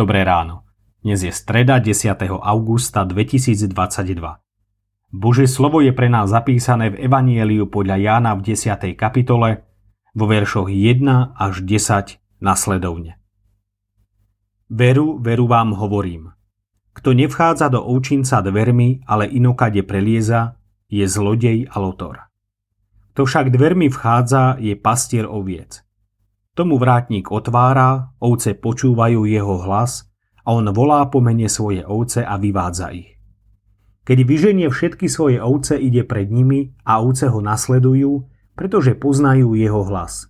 Dobré ráno. Dnes je streda 10. augusta 2022. Božie slovo je pre nás zapísané v Evanieliu podľa Jána v 10. kapitole vo veršoch 1 až 10 nasledovne. Veru, veru vám hovorím. Kto nevchádza do ovčinca dvermi, ale inokade prelieza, je zlodej a lotor. Kto však dvermi vchádza, je pastier oviec. Tomu vrátnik otvára, ovce počúvajú jeho hlas a on volá po mene svoje ovce a vyvádza ich. Keď vyženie všetky svoje ovce, ide pred nimi a ovce ho nasledujú, pretože poznajú jeho hlas.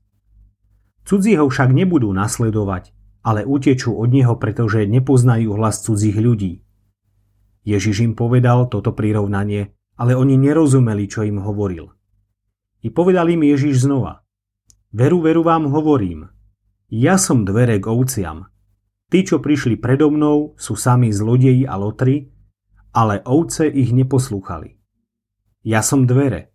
Cudzí ho však nebudú nasledovať, ale utečú od neho, pretože nepoznajú hlas cudzích ľudí. Ježiš im povedal toto prirovnanie, ale oni nerozumeli, čo im hovoril. I povedal im Ježiš znova. Veru, veru vám hovorím. Ja som dvere k ovciam. Tí, čo prišli predo mnou, sú sami zlodeji a lotri, ale ovce ich neposlúchali. Ja som dvere.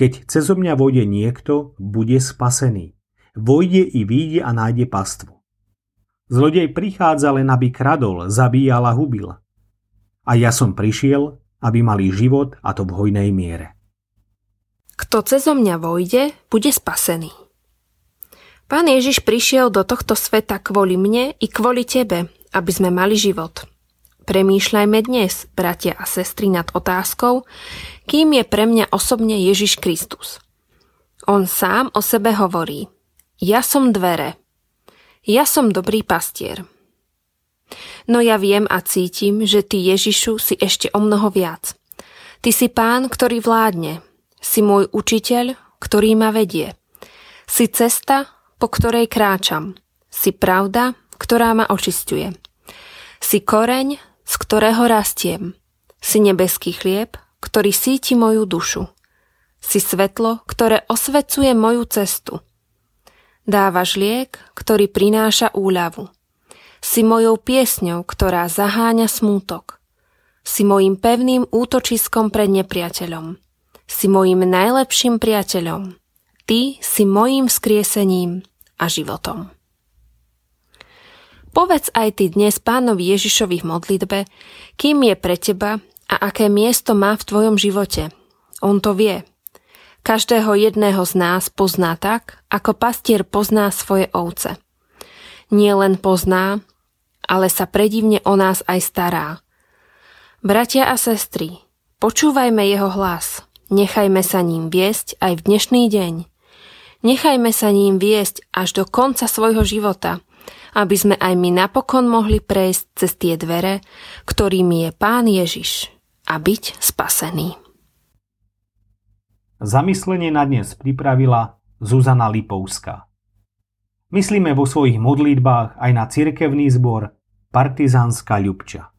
Keď cez mňa vojde niekto, bude spasený. Vojde i výjde a nájde pastvu. Zlodej prichádza len, aby kradol, zabíjal a hubil. A ja som prišiel, aby mali život a to v hojnej miere. Kto cezo mňa vojde, bude spasený. Pán Ježiš prišiel do tohto sveta kvôli mne i kvôli tebe, aby sme mali život. Premýšľajme dnes, bratia a sestry, nad otázkou, kým je pre mňa osobne Ježiš Kristus. On sám o sebe hovorí, ja som dvere, ja som dobrý pastier. No ja viem a cítim, že ty Ježišu si ešte o mnoho viac. Ty si pán, ktorý vládne. Si môj učiteľ, ktorý ma vedie. Si cesta, po ktorej kráčam. Si pravda, ktorá ma očistuje. Si koreň, z ktorého rastiem. Si nebeský chlieb, ktorý síti moju dušu. Si svetlo, ktoré osvecuje moju cestu. Dávaš liek, ktorý prináša úľavu. Si mojou piesňou, ktorá zaháňa smútok. Si mojim pevným útočiskom pred nepriateľom. Si mojim najlepším priateľom. Ty si mojím skriesením a životom. Povedz aj ty dnes pánovi Ježišovi v modlitbe, kým je pre teba a aké miesto má v tvojom živote. On to vie. Každého jedného z nás pozná tak, ako pastier pozná svoje ovce. Nie len pozná, ale sa predivne o nás aj stará. Bratia a sestry, počúvajme jeho hlas, nechajme sa ním viesť aj v dnešný deň – Nechajme sa ním viesť až do konca svojho života, aby sme aj my napokon mohli prejsť cez tie dvere, ktorými je Pán Ježiš a byť spasený. Zamyslenie na dnes pripravila Zuzana Lipovská. Myslíme vo svojich modlitbách aj na cirkevný zbor Partizánska Ľubča.